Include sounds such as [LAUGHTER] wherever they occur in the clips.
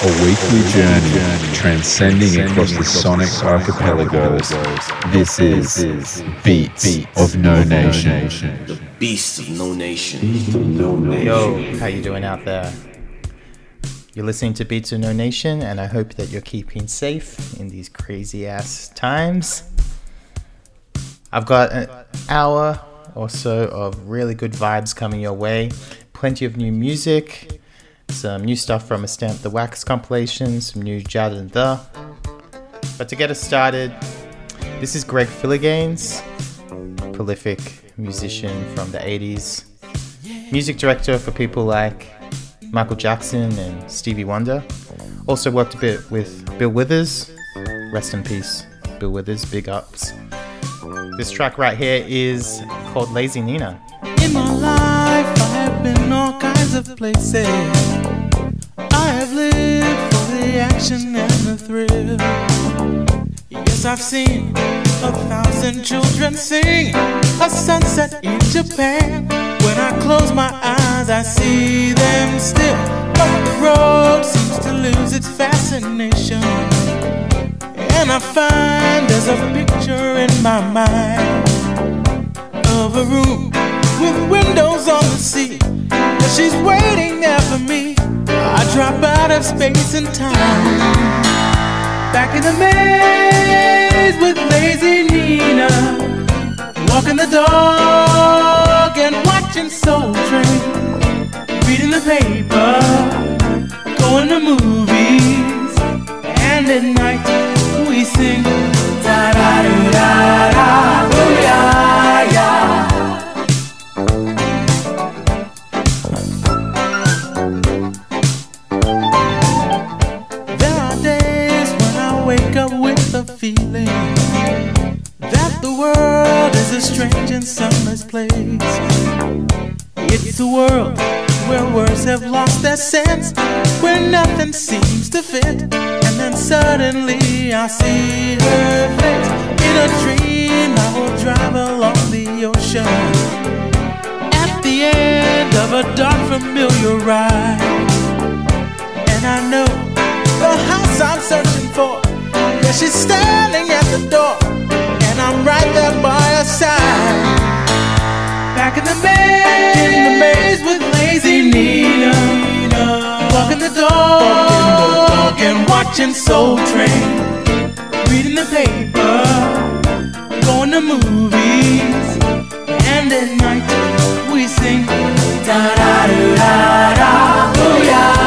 A weekly journey transcending across the sonic archipelagos. This is Beats of No Nation. The Beast of No Nation. Yo, how you doing out there? You're listening to Beats of No Nation, and I hope that you're keeping safe in these crazy ass times. I've got an hour or so of really good vibes coming your way. Plenty of new music, some new stuff from a Stamp the Wax compilation, some new Jad and The. But to get us started, this is Greg Phillinganes, prolific musician from the 80s, music director for people like Michael Jackson and Stevie Wonder. Also worked a bit with Bill Withers. Rest in peace, Bill Withers, big ups. This track right here is called Lazy Nina. In my life, I have been all kinds of places. I have lived for the action and the thrill. Yes, I've seen a thousand children sing a sunset in Japan. When I close my eyes, I see them still. But the road seems to lose its fascination. And I find there's a picture in my mind of a room with windows on the sea. She's waiting there for me. I drop out of space and time. Back in the maze with lazy Nina. Walking the dog and watching Soul Train. Reading the paper. Going to movies. And at night we sing. Da da da da. See her face. In a dream, I will drive along the ocean. At the end of a dark, familiar ride. And I know the house I'm searching for. Yeah, she's standing at the door, and I'm right there by her side. Back in the maze, in the maze with lazy Nina, walking the dog and watching Soul Train, reading the paper, going to movies, and at night we sing da da da da da, yeah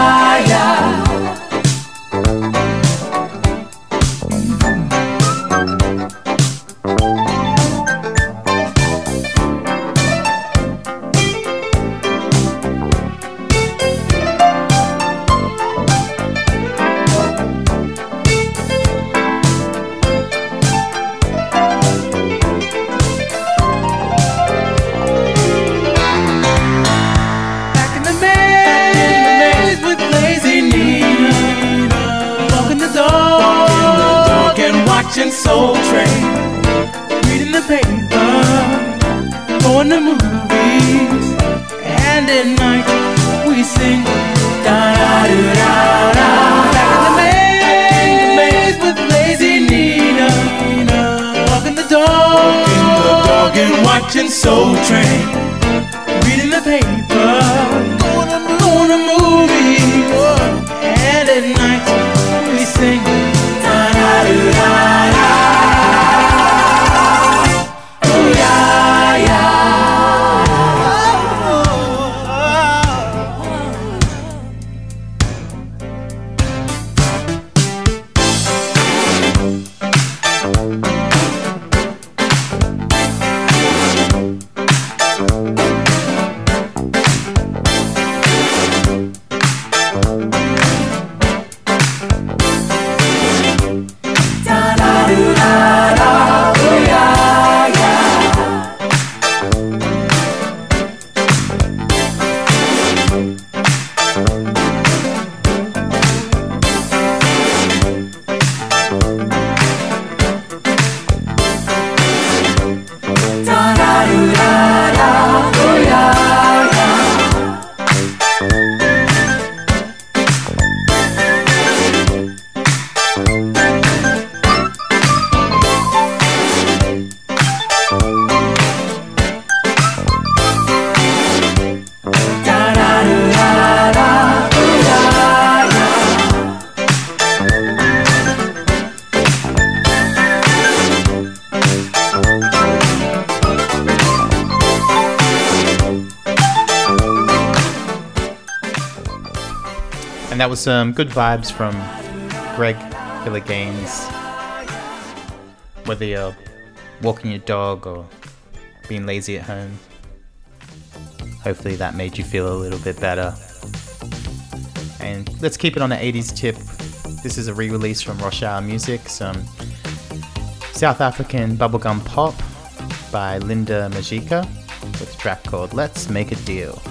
paper, going to movies, and at night we sing da da da da. Back in the maze, with lazy Nina, walking the dog, walking the dog and watching Soul Train. Reading the paper, that was some good vibes from Greg Phillinganes. Whether you're walking your dog or being lazy at home, hopefully that made you feel a little bit better. And let's keep it on the 80s tip. This is a re release from Hour Music, some South African bubblegum pop by Linda Majika with a track called Let's Make a Deal.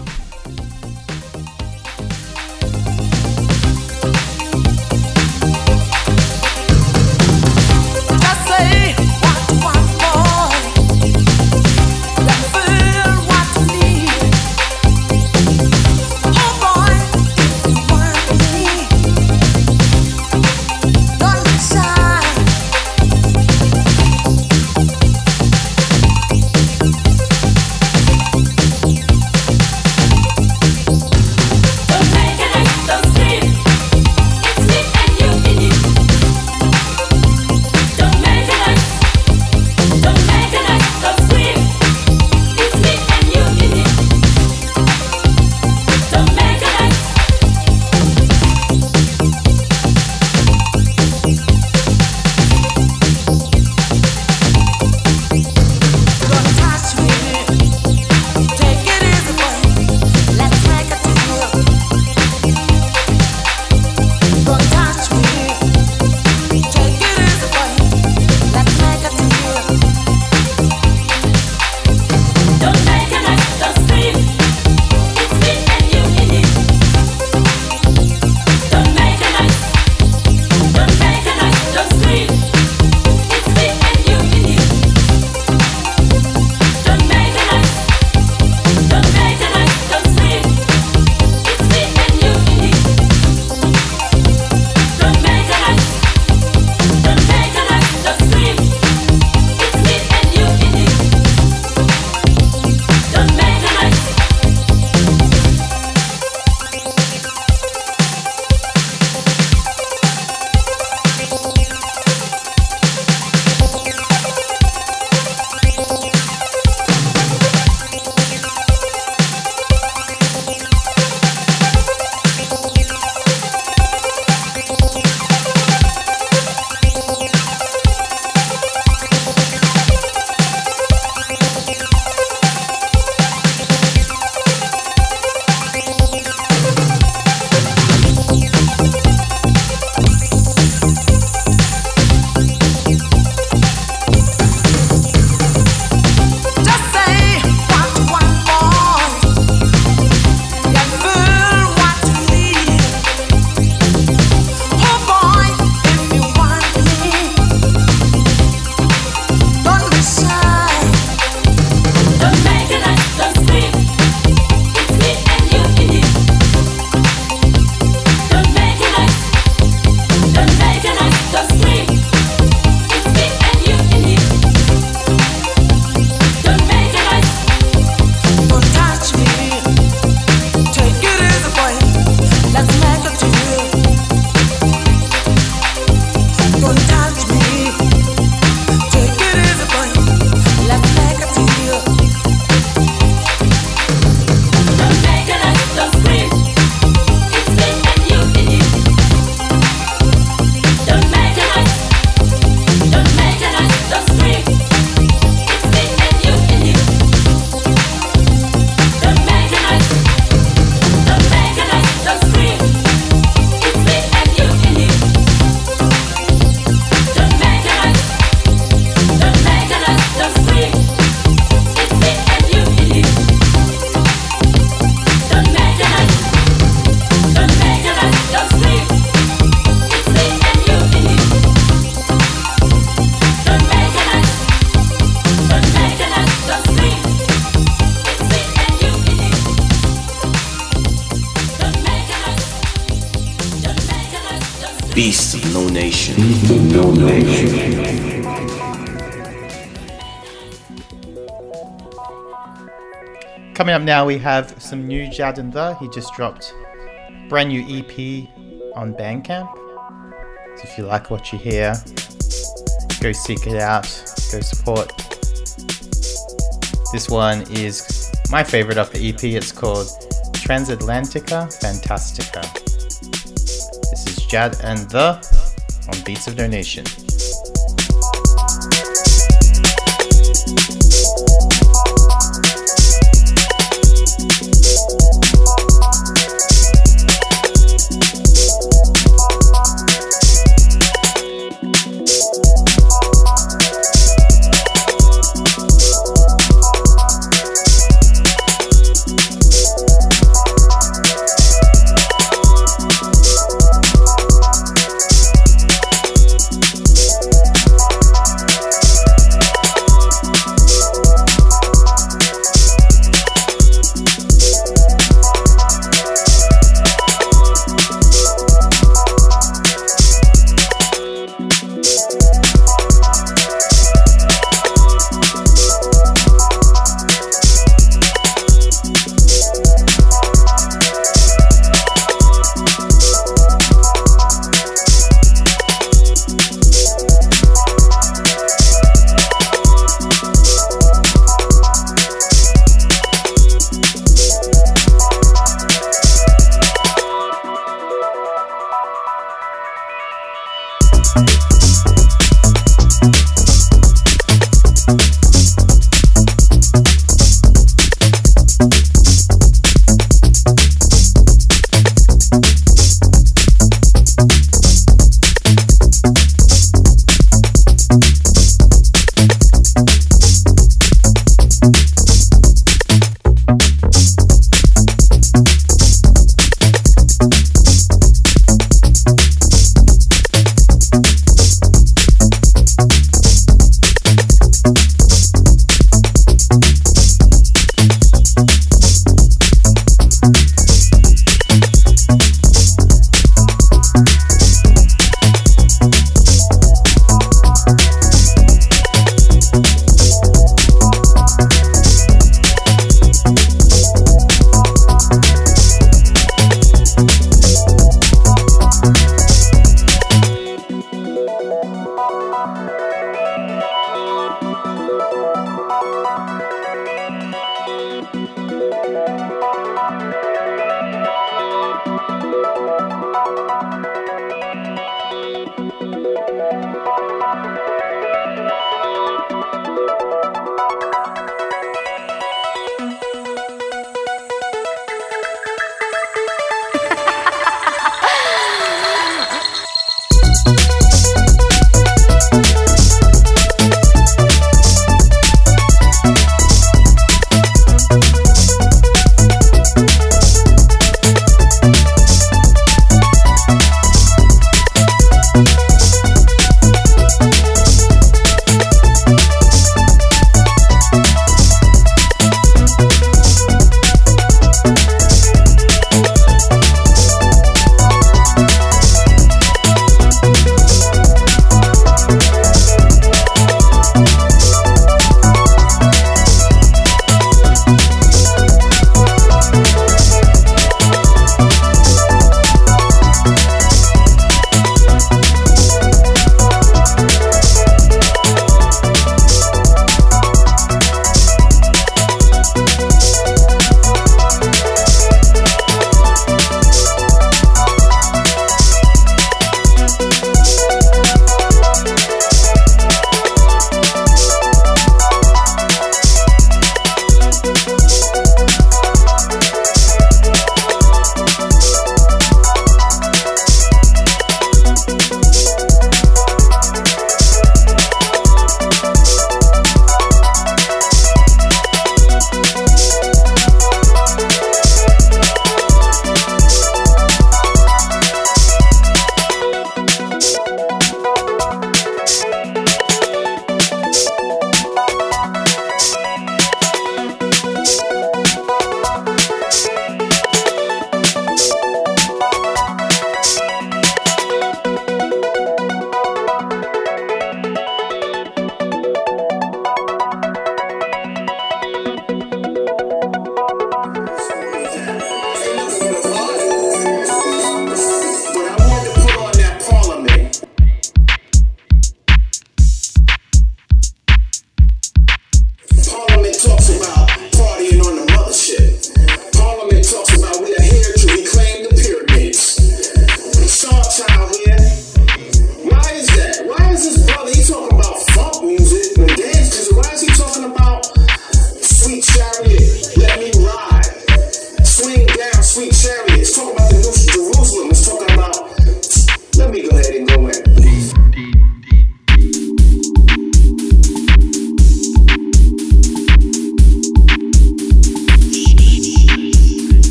Up now, we have some new Jadinda. He just dropped brand new EP on Bandcamp. So if you like what you hear, go seek it out, go support. This one is my favorite of the EP. It's called Transatlantica Fantastica. This is Jad and The on Beats of No Nation.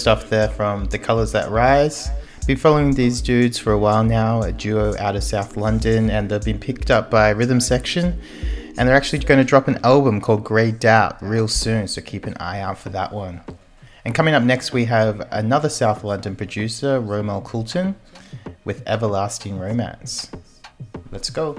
Stuff there from The Colors That Rise. Been following these dudes for a while now, a duo out of South London, and they've been picked up by Rhythm Section. And they're actually going to drop an album called Grey Doubt real soon, so keep an eye out for that one. And coming up next, we have another South London producer, Romel Coulton, with Everlasting Romance. Let's go.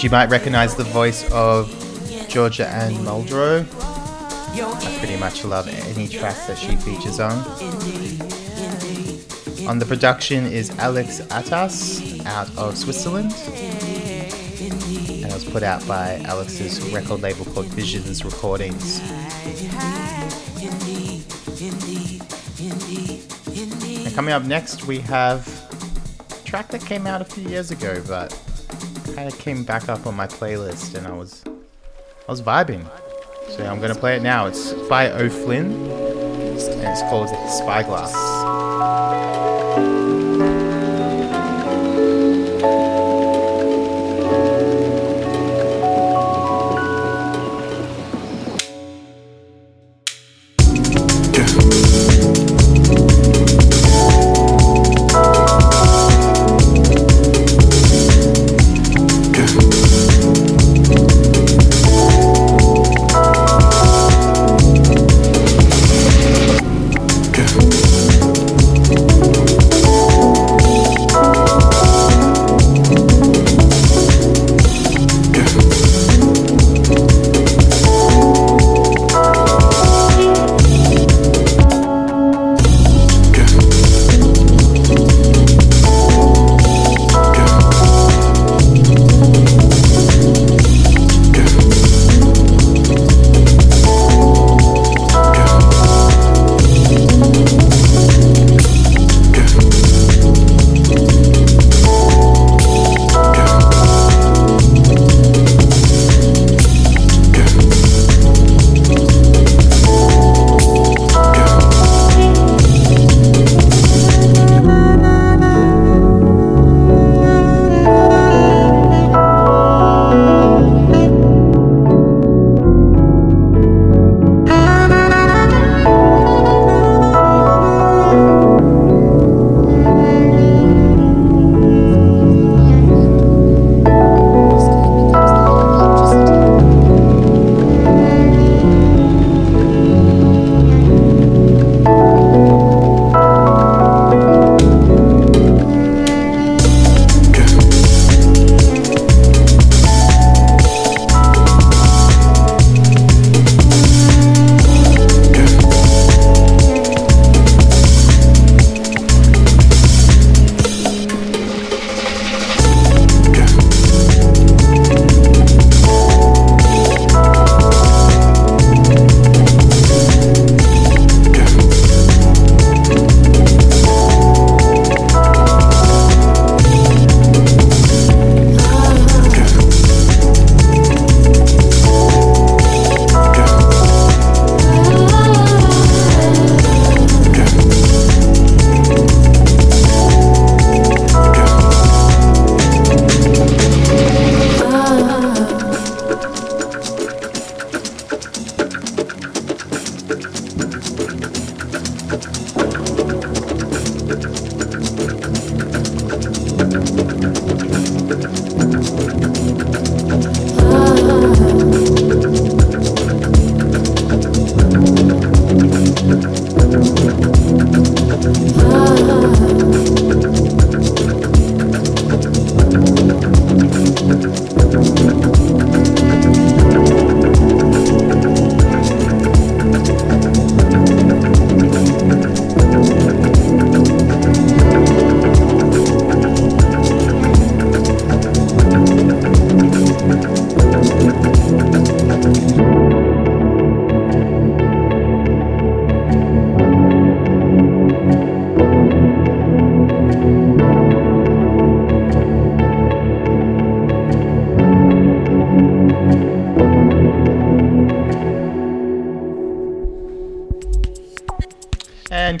And you might recognize the voice of Georgia Ann Muldrow. I pretty much love any tracks that she features on. On the production is Alex Attias out of Switzerland. And it was put out by Alex's record label called Visions Recordings. And coming up next, we have a track that came out a few years ago, but kind of came back up on my playlist, and I was I was vibing. So I'm gonna play it now. It's by O'Flynn, and it's called Spyglass.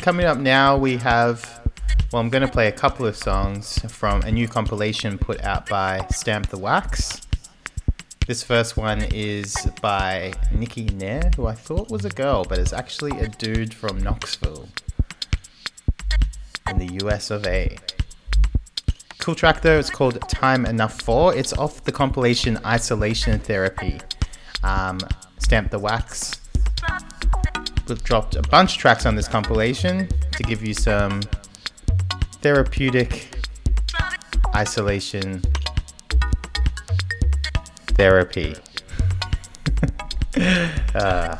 Coming up now, we have. Well, I'm going to play a couple of songs from a new compilation put out by Stamp the Wax. This first one is by Nikki Nair, who I thought was a girl, but is actually a dude from Knoxville in the US of A. Cool track though, it's called Time Enough For. It's off the compilation Isolation Therapy. Um, Stamp the Wax Dropped a bunch of tracks on this compilation to give you some therapeutic isolation therapy. [LAUGHS] uh.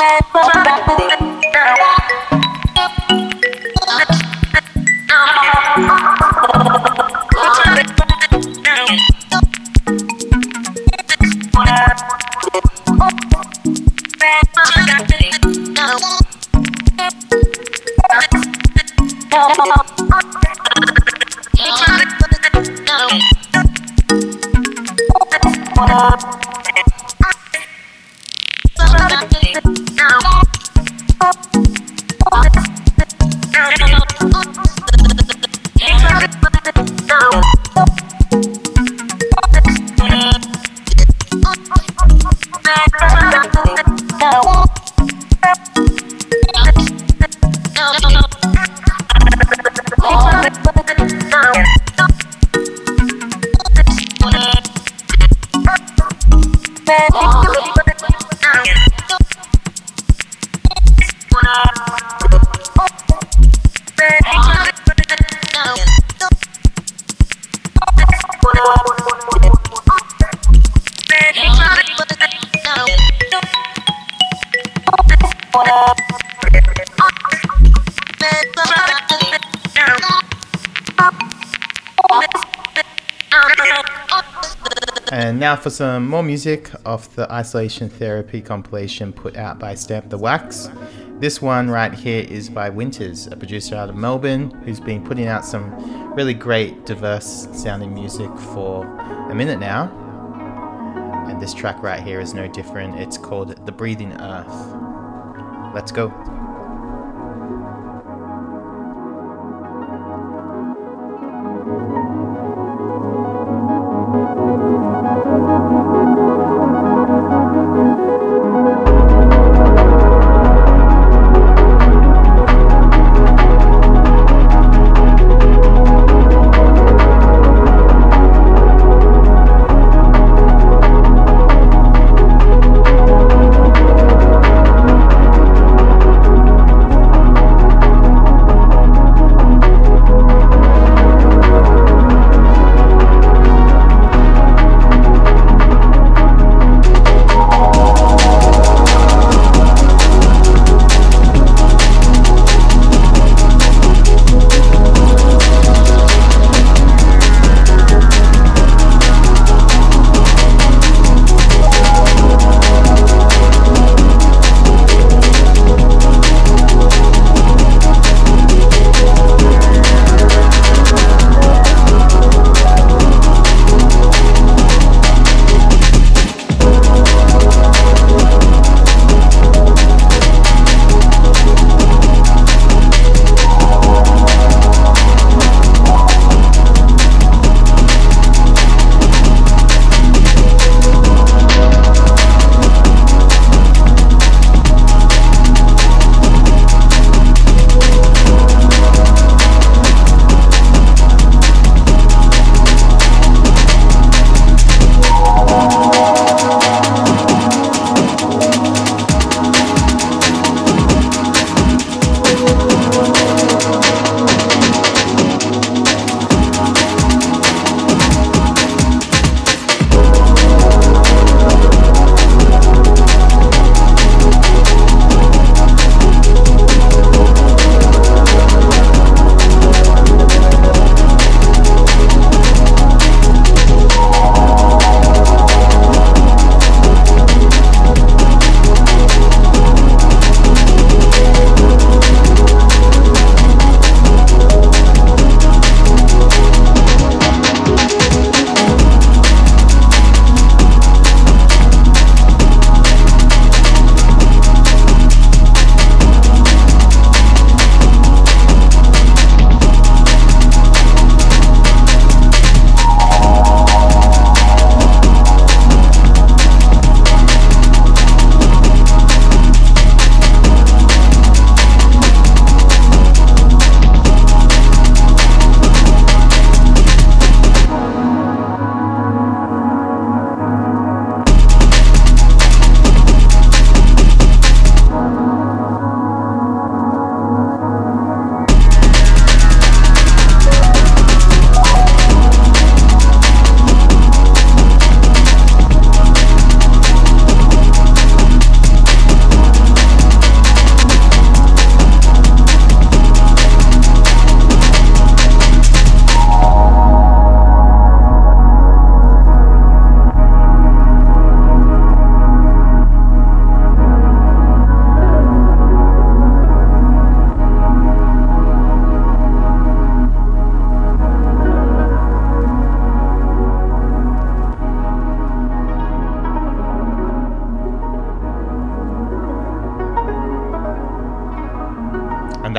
Thank for some more music off the Isolation Therapy compilation put out by Stamp the Wax. This one right here is by Winters, a producer out of Melbourne who's been putting out some really great, diverse sounding music for a minute now. And this track right here is no different. It's called The Breathing Earth. Let's go.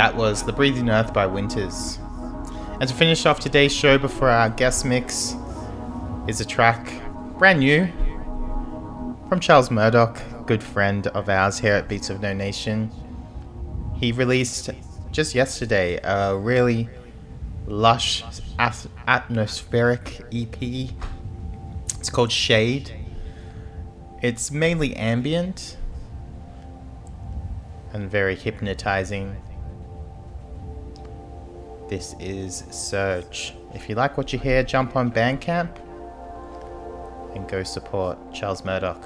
Was The Breathing Earth by Winters. And to finish off today's show before our guest mix is a track brand new from Charles Murdoch, good friend of ours here at Beats of No Nation. He released just yesterday a really lush atmospheric EP. It's called Shade. It's mainly ambient and very hypnotizing. This is Surge. If you like what you hear, jump on Bandcamp and go support Charles Murdoch.